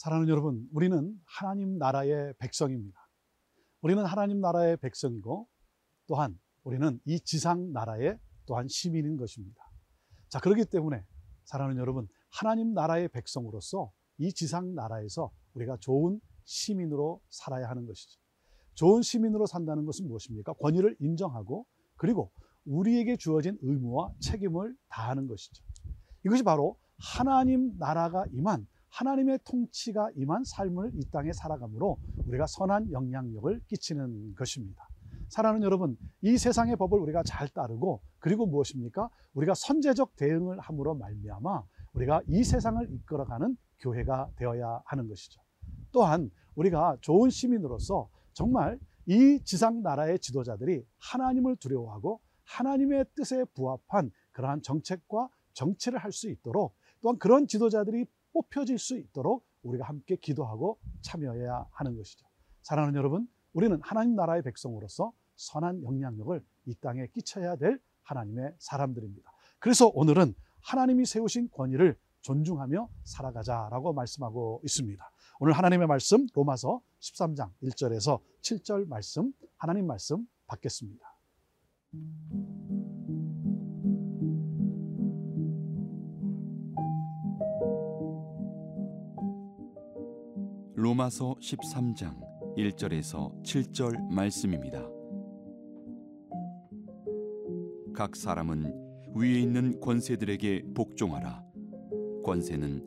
사랑하는 여러분, 우리는 하나님 나라의 백성입니다. 우리는 하나님 나라의 백성이고 또한 우리는 이 지상 나라의 또한 시민인 것입니다. 자, 그렇기 때문에 사랑하는 여러분, 하나님 나라의 백성으로서 이 지상 나라에서 우리가 좋은 시민으로 살아야 하는 것이죠. 좋은 시민으로 산다는 것은 무엇입니까? 권위를 인정하고 그리고 우리에게 주어진 의무와 책임을 다하는 것이죠. 이것이 바로 하나님 나라가 임한 하나님의 통치가 임한 삶을 이 땅에 살아감으로 우리가 선한 영향력을 끼치는 것입니다. 사랑하는 여러분, 이 세상의 법을 우리가 잘 따르고 그리고 무엇입니까? 우리가 선제적 대응을 함으로 말미암아 우리가 이 세상을 이끌어가는 교회가 되어야 하는 것이죠. 또한 우리가 좋은 시민으로서 정말 이 지상 나라의 지도자들이 하나님을 두려워하고 하나님의 뜻에 부합한 그러한 정책과 정치를 할 수 있도록 또한 그런 지도자들이 뽑혀질 수 있도록 우리가 함께 기도하고 참여해야 하는 것이죠. 사랑하는 여러분, 우리는 하나님 나라의 백성으로서 선한 영향력을 이 땅에 끼쳐야 될 하나님의 사람들입니다. 그래서 오늘은 하나님이 세우신 권위를 존중하며 살아가자라고 말씀하고 있습니다. 오늘 하나님의 말씀 로마서 13장 1절에서 7절 말씀 하나님 말씀 받겠습니다. 로마서 13장 1절에서 7절 말씀입니다. 각 사람은 위에 있는 권세들에게 복종하라. 권세는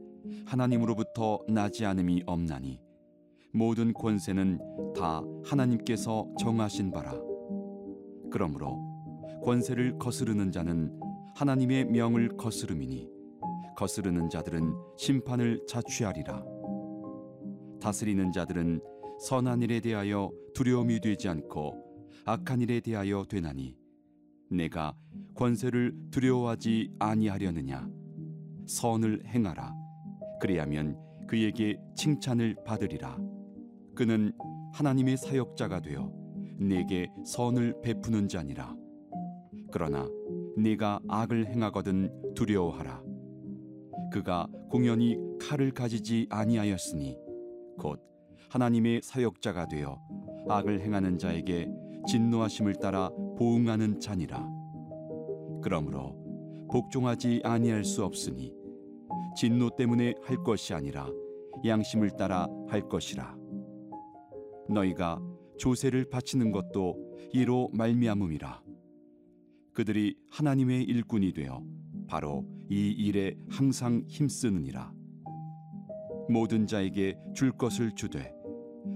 하나님으로부터 나지 않음이 없나니 모든 권세는 다 하나님께서 정하신 바라. 그러므로 권세를 거스르는 자는 하나님의 명을 거스름이니 거스르는 자들은 심판을 자취하리라. 다스리는 자들은 선한 일에 대하여 두려움이 되지 않고 악한 일에 대하여 되나니 내가 권세를 두려워하지 아니하려느냐? 선을 행하라. 그리하면 그에게 칭찬을 받으리라. 그는 하나님의 사역자가 되어 내게 선을 베푸는 자니라. 그러나 네가 악을 행하거든 두려워하라. 그가 공연히 칼을 가지지 아니하였으니 곧 하나님의 사역자가 되어 악을 행하는 자에게 진노하심을 따라 보응하는 자니라. 그러므로 복종하지 아니할 수 없으니 진노 때문에 할 것이 아니라 양심을 따라 할 것이라. 너희가 조세를 바치는 것도 이로 말미암음이라. 그들이 하나님의 일꾼이 되어 바로 이 일에 항상 힘쓰느니라. 모든 자에게 줄 것을 주되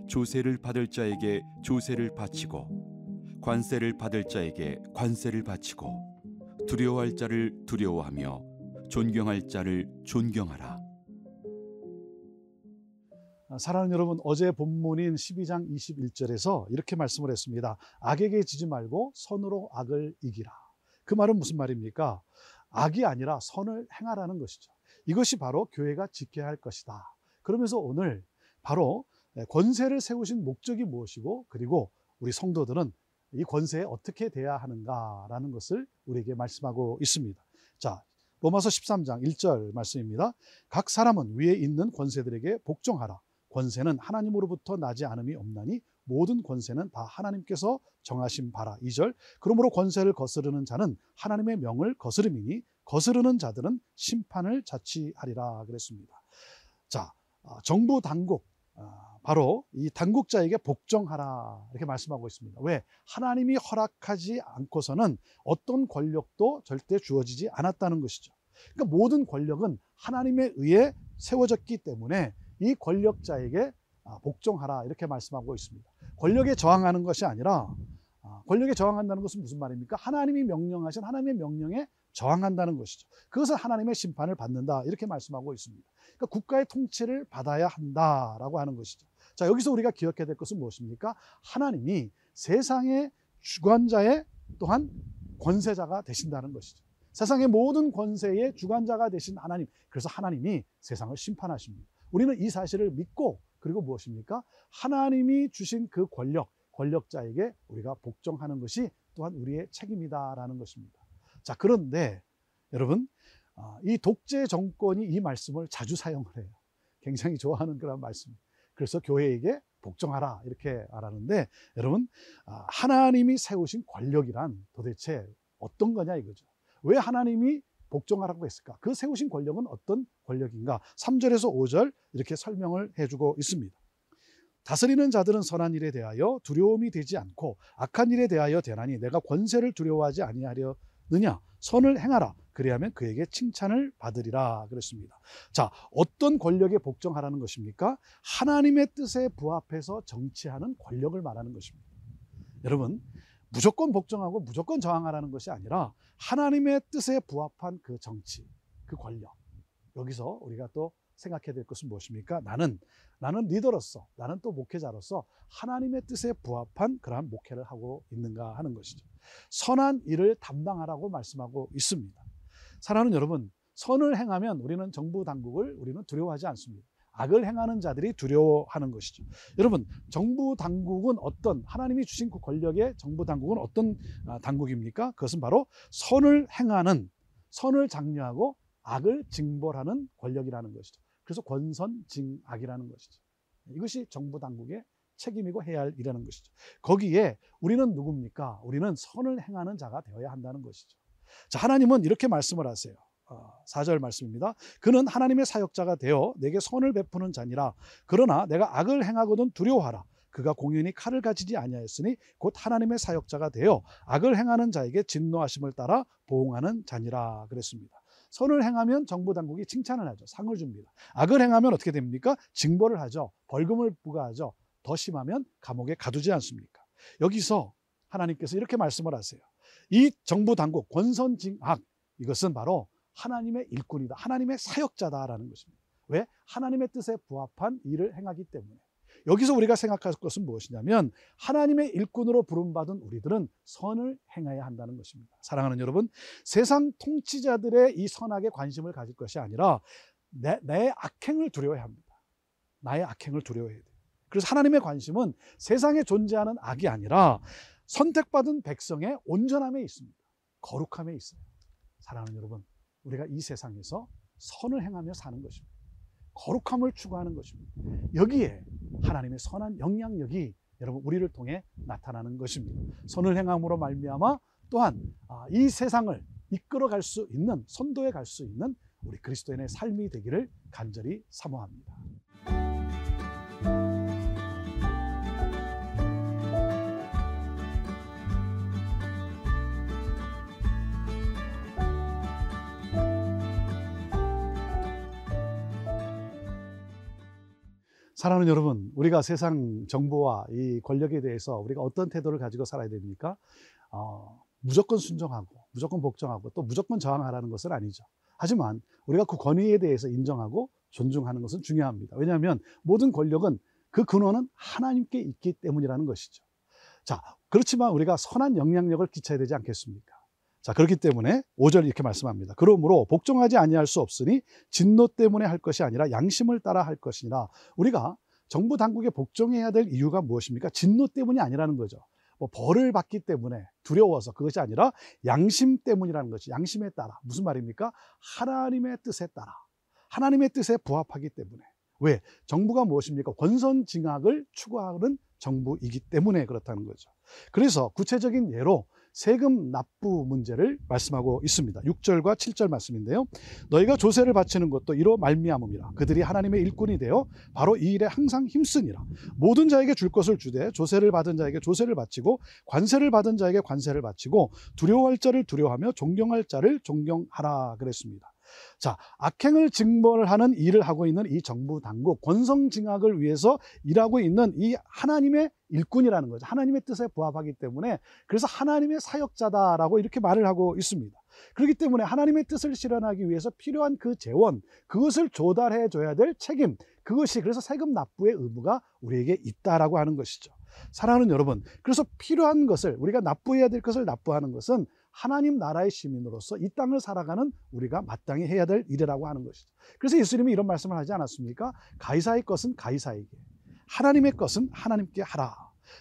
조세를 받을 자에게 조세를 바치고 관세를 받을 자에게 관세를 바치고 두려워할 자를 두려워하며 존경할 자를 존경하라. 사랑하는 여러분, 어제 본문인 12장 21절에서 이렇게 말씀을 했습니다. 악에게 지지 말고 선으로 악을 이기라. 그 말은 무슨 말입니까? 악이 아니라 선을 행하라는 것이죠. 이것이 바로 교회가 지켜야 할 것이다. 그러면서 오늘 바로 권세를 세우신 목적이 무엇이고 그리고 우리 성도들은 이 권세에 어떻게 돼야 하는가라는 것을 우리에게 말씀하고 있습니다. 자, 로마서 13장 1절 말씀입니다. 각 사람은 위에 있는 권세들에게 복종하라. 권세는 하나님으로부터 나지 않음이 없나니 모든 권세는 다 하나님께서 정하신 바라. 2절. 그러므로 권세를 거스르는 자는 하나님의 명을 거스름이니 거스르는 자들은 심판을 자취하리라 그랬습니다. 자, 어, 정부 당국 어, 바로 이 당국자에게 복종하라 이렇게 말씀하고 있습니다. 왜? 하나님이 허락하지 않고서는 어떤 권력도 절대 주어지지 않았다는 것이죠. 그러니까 모든 권력은 하나님에 의해 세워졌기 때문에 이 권력자에게 아, 복종하라 이렇게 말씀하고 있습니다. 권력에 저항하는 것이 아니라 아, 권력에 저항한다는 것은 무슨 말입니까? 하나님이 명령하신 하나님의 명령에 저항한다는 것이죠. 그것은 하나님의 심판을 받는다 이렇게 말씀하고 있습니다. 그러니까 국가의 통치를 받아야 한다라고 하는 것이죠. 자 여기서 우리가 기억해야 될 것은 무엇입니까? 하나님이 세상의 주관자의 또한 권세자가 되신다는 것이죠. 세상의 모든 권세의 주관자가 되신 하나님. 그래서 하나님이 세상을 심판하십니다. 우리는 이 사실을 믿고 그리고 무엇입니까? 하나님이 주신 그 권력, 권력자에게 우리가 복종하는 것이 또한 우리의 책임이다라는 것입니다. 자, 그런데 여러분, 아, 이 독재 정권이 이 말씀을 자주 사용을 해요. 굉장히 좋아하는 그런 말씀. 그래서 교회에게 복종하라 이렇게 말하는데 여러분 아, 하나님이 세우신 권력이란 도대체 어떤 거냐 이거죠. 왜 하나님이 복종하라고 했을까? 그 세우신 권력은 어떤 권력인가? 3절에서 5절 이렇게 설명을 해주고 있습니다. 다스리는 자들은 선한 일에 대하여 두려움이 되지 않고 악한 일에 대하여 되나니 내가 권세를 두려워하지 아니하려 느냐 선을 행하라 그리하면 그에게 칭찬을 받으리라 그랬습니다. 자, 어떤 권력에 복종하라는 것입니까? 하나님의 뜻에 부합해서 정치하는 권력을 말하는 것입니다. 여러분, 무조건 복종하고 무조건 저항하라는 것이 아니라 하나님의 뜻에 부합한 그 정치, 그 권력. 여기서 우리가 또 생각해야 될 것은 무엇입니까? 나는 나는 리더로서, 나는 또 목회자로서 하나님의 뜻에 부합한 그러한 목회를 하고 있는가 하는 것이죠. 선한 일을 담당하라고 말씀하고 있습니다. 사랑하는 여러분, 선을 행하면 우리는 정부 당국을 우리는 두려워하지 않습니다. 악을 행하는 자들이 두려워하는 것이죠. 여러분, 정부 당국은 어떤 하나님이 주신 그 권력의 정부 당국은 어떤 아, 당국입니까? 그것은 바로 선을 행하는 선을 장려하고 악을 징벌하는 권력이라는 것이죠. 그래서 권선징악이라는 것이죠. 이것이 정부 당국의 책임이고 해야 할 일이라는 것이죠. 거기에 우리는 누굽니까? 우리는 선을 행하는 자가 되어야 한다는 것이죠. 자, 하나님은 이렇게 말씀을 하세요. 4절 어, 말씀입니다. 그는 하나님의 사역자가 되어 내게 선을 베푸는 자니라. 그러나 내가 악을 행하거든 두려워하라. 그가 공연히 칼을 가지지 아니하였으니 곧 하나님의 사역자가 되어 악을 행하는 자에게 진노하심을 따라 보응하는 자니라 그랬습니다. 선을 행하면 정부 당국이 칭찬을 하죠. 상을 줍니다. 악을 행하면 어떻게 됩니까? 징벌을 하죠. 벌금을 부과하죠. 더 심하면 감옥에 가두지 않습니까? 여기서 하나님께서 이렇게 말씀을 하세요. 이 정부 당국 권선징악 이것은 바로 하나님의 일꾼이다. 하나님의 사역자다라는 것입니다. 왜? 하나님의 뜻에 부합한 일을 행하기 때문에. 여기서 우리가 생각할 것은 무엇이냐면 하나님의 일꾼으로 부름받은 우리들은 선을 행해야 한다는 것입니다. 사랑하는 여러분, 세상 통치자들의 이 선악에 관심을 가질 것이 아니라 내, 내 악행을 두려워해야 합니다. 나의 악행을 두려워해야 돼요. 그래서 하나님의 관심은 세상에 존재하는 악이 아니라 선택받은 백성의 온전함에 있습니다. 거룩함에 있어요. 사랑하는 여러분, 우리가 이 세상에서 선을 행하며 사는 것입니다. 거룩함을 추구하는 것입니다. 여기에 하나님의 선한 영향력이 여러분 우리를 통해 나타나는 것입니다. 선을 행함으로 말미암아 또한 아, 이 세상을 이끌어갈 수 있는 선도해 갈수 있는 우리 그리스도인의 삶이 되기를 간절히 사모합니다. 사랑하는 여러분, 우리가 세상 정보와 이 권력에 대해서 우리가 어떤 태도를 가지고 살아야 됩니까? 어, 무조건 순종하고, 무조건 복종하고, 또 무조건 저항하라는 것은 아니죠. 하지만 우리가 그 권위에 대해서 인정하고 존중하는 것은 중요합니다. 왜냐하면 모든 권력은 그 근원은 하나님께 있기 때문이라는 것이죠. 자, 그렇지만 우리가 선한 영향력을 끼쳐야 되지 않겠습니까? 자, 그렇기 때문에 5절 이렇게 말씀합니다. 그러므로 복종하지 아니할 수 없으니 진노 때문에 할 것이 아니라 양심을 따라 할 것이니라. 우리가 정부 당국에 복종해야 될 이유가 무엇입니까? 진노 때문이 아니라는 거죠. 뭐 벌을 받기 때문에 두려워서 그것이 아니라 양심 때문이라는 것이 양심에 따라 무슨 말입니까? 하나님의 뜻에 따라 하나님의 뜻에 부합하기 때문에 왜 정부가 무엇입니까? 권선징악을 추구하는 정부이기 때문에 그렇다는 거죠. 그래서 구체적인 예로 세금 납부 문제를 말씀하고 있습니다. 6절과 7절 말씀인데요. 너희가 조세를 바치는 것도 이로 말미암음이라. 그들이 하나님의 일꾼이 되어 바로 이 일에 항상 힘쓰니라. 모든 자에게 줄 것을 주되 조세를 받은 자에게 조세를 바치고 관세를 받은 자에게 관세를 바치고 두려워할 자를 두려워하며 존경할 자를 존경하라 그랬습니다. 자, 악행을 징벌하는 일을 하고 있는 이 정부 당국, 권성징악을 위해서 일하고 있는 이 하나님의 일꾼이라는 거죠. 하나님의 뜻에 부합하기 때문에 그래서 하나님의 사역자다라고 이렇게 말을 하고 있습니다. 그렇기 때문에 하나님의 뜻을 실현하기 위해서 필요한 그 재원, 그것을 조달해 줘야 될 책임, 그것이 그래서 세금 납부의 의무가 우리에게 있다라고 하는 것이죠. 사랑하는 여러분, 그래서 필요한 것을 우리가 납부해야 될 것을 납부하는 것은 하나님 나라의 시민으로서 이 땅을 살아가는 우리가 마땅히 해야 될 일이라고 하는 것이죠. 그래서 예수님이 이런 말씀을 하지 않았습니까? 가이사의 것은 가이사에게, 하나님의 것은 하나님께 하라.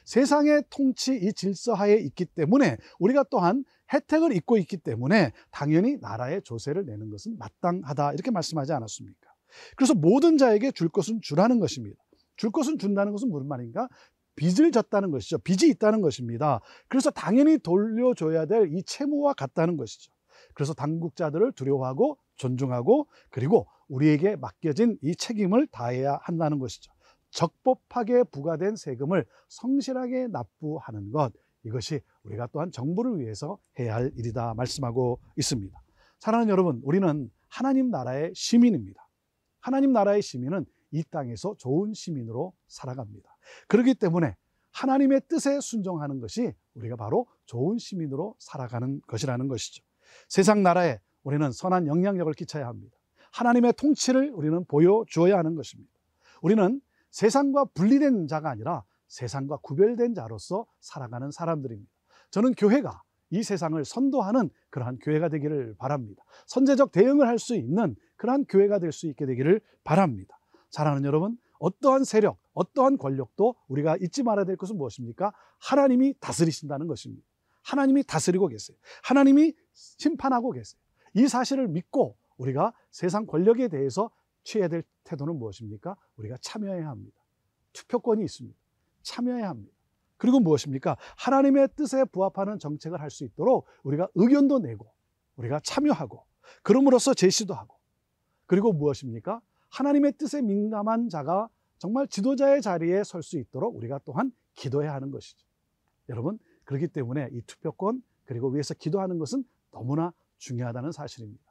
세상의 통치 이 질서하에 있기 때문에 우리가 또한 혜택을 입고 있기 때문에 당연히 나라의 조세를 내는 것은 마땅하다 이렇게 말씀하지 않았습니까? 그래서 모든 자에게 줄 것은 주라는 것입니다. 줄 것은 준다는 것은 무슨 말인가? 빚을 졌다는 것이죠. 빚이 있다는 것입니다. 그래서 당연히 돌려줘야 될 이 채무와 같다는 것이죠. 그래서 당국자들을 두려워하고 존중하고 그리고 우리에게 맡겨진 이 책임을 다해야 한다는 것이죠. 적법하게 부과된 세금을 성실하게 납부하는 것 이것이 우리가 또한 정부를 위해서 해야 할 일이다 말씀하고 있습니다. 사랑하는 여러분, 우리는 하나님 나라의 시민입니다. 하나님 나라의 시민은 이 땅에서 좋은 시민으로 살아갑니다. 그렇기 때문에 하나님의 뜻에 순종하는 것이 우리가 바로 좋은 시민으로 살아가는 것이라는 것이죠. 세상 나라에 우리는 선한 영향력을 끼쳐야 합니다. 하나님의 통치를 우리는 보여주어야 하는 것입니다. 우리는 세상과 분리된 자가 아니라 세상과 구별된 자로서 살아가는 사람들입니다. 저는 교회가 이 세상을 선도하는 그러한 교회가 되기를 바랍니다. 선제적 대응을 할 수 있는 그러한 교회가 될 수 있게 되기를 바랍니다. 사랑하는 여러분, 어떠한 세력, 어떠한 권력도 우리가 잊지 말아야 될 것은 무엇입니까? 하나님이 다스리신다는 것입니다. 하나님이 다스리고 계세요. 하나님이 심판하고 계세요. 이 사실을 믿고 우리가 세상 권력에 대해서 취해야 될 태도는 무엇입니까? 우리가 참여해야 합니다. 투표권이 있습니다. 참여해야 합니다. 그리고 무엇입니까? 하나님의 뜻에 부합하는 정책을 할 수 있도록 우리가 의견도 내고 우리가 참여하고 그럼으로써 제시도 하고 그리고 무엇입니까? 하나님의 뜻에 민감한 자가 정말 지도자의 자리에 설 수 있도록 우리가 또한 기도해야 하는 것이죠. 여러분, 그렇기 때문에 이 투표권 그리고 위해서 기도하는 것은 너무나 중요하다는 사실입니다.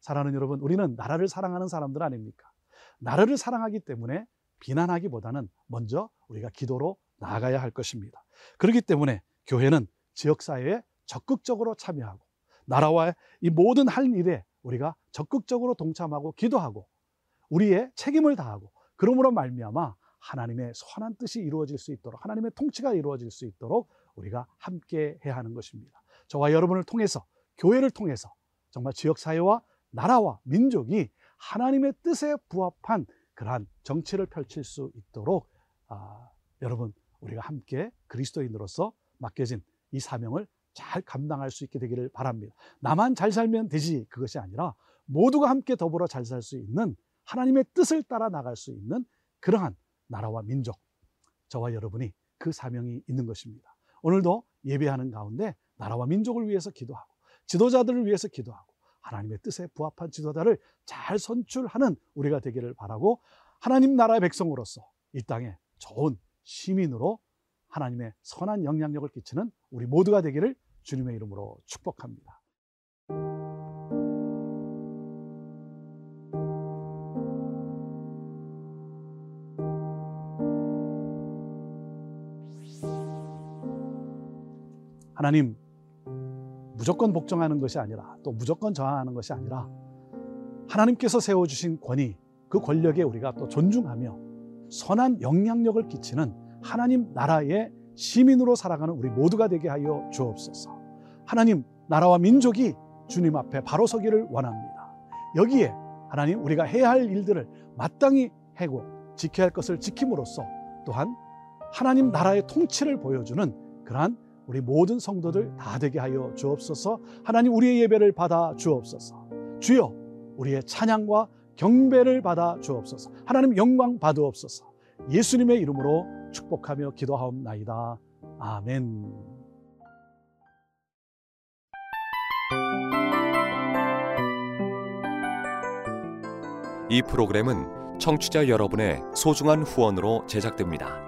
사랑하는 여러분, 우리는 나라를 사랑하는 사람들 아닙니까? 나라를 사랑하기 때문에 비난하기보다는 먼저 우리가 기도로 나아가야 할 것입니다. 그렇기 때문에 교회는 지역사회에 적극적으로 참여하고 나라와의 이 모든 할 일에 우리가 적극적으로 동참하고 기도하고 우리의 책임을 다하고 그러므로 말미암아 하나님의 선한 뜻이 이루어질 수 있도록 하나님의 통치가 이루어질 수 있도록 우리가 함께 해야 하는 것입니다. 저와 여러분을 통해서 교회를 통해서 정말 지역 사회와 나라와 민족이 하나님의 뜻에 부합한 그러한 정치를 펼칠 수 있도록 아, 여러분 우리가 함께 그리스도인으로서 맡겨진 이 사명을 잘 감당할 수 있게 되기를 바랍니다. 나만 잘 살면 되지 그것이 아니라 모두가 함께 더불어 잘 살 수 있는 하나님의 뜻을 따라 나갈 수 있는 그러한 나라와 민족 저와 여러분이 그 사명이 있는 것입니다. 오늘도 예배하는 가운데 나라와 민족을 위해서 기도하고 지도자들을 위해서 기도하고 하나님의 뜻에 부합한 지도자를 잘 선출하는 우리가 되기를 바라고 하나님 나라의 백성으로서 이 땅에 좋은 시민으로 하나님의 선한 영향력을 끼치는 우리 모두가 되기를 주님의 이름으로 축복합니다. 하나님 무조건 복종하는 것이 아니라 또 무조건 저항하는 것이 아니라 하나님께서 세워주신 권위 그 권력에 우리가 또 존중하며 선한 영향력을 끼치는 하나님 나라의 시민으로 살아가는 우리 모두가 되게 하여 주옵소서. 하나님 나라와 민족이 주님 앞에 바로 서기를 원합니다. 여기에 하나님 우리가 해야 할 일들을 마땅히 해고 지켜야 할 것을 지킴으로써 또한 하나님 나라의 통치를 보여주는 그러한 우리 모든 성도들 다 되게 하여 주옵소서. 하나님 우리의 예배를 받아 주옵소서. 주여 우리의 찬양과 경배를 받아 주옵소서. 하나님 영광 받으옵소서. 예수님의 이름으로 축복하며 기도하옵나이다. 아멘. 이 프로그램은 청취자 여러분의 소중한 후원으로 제작됩니다.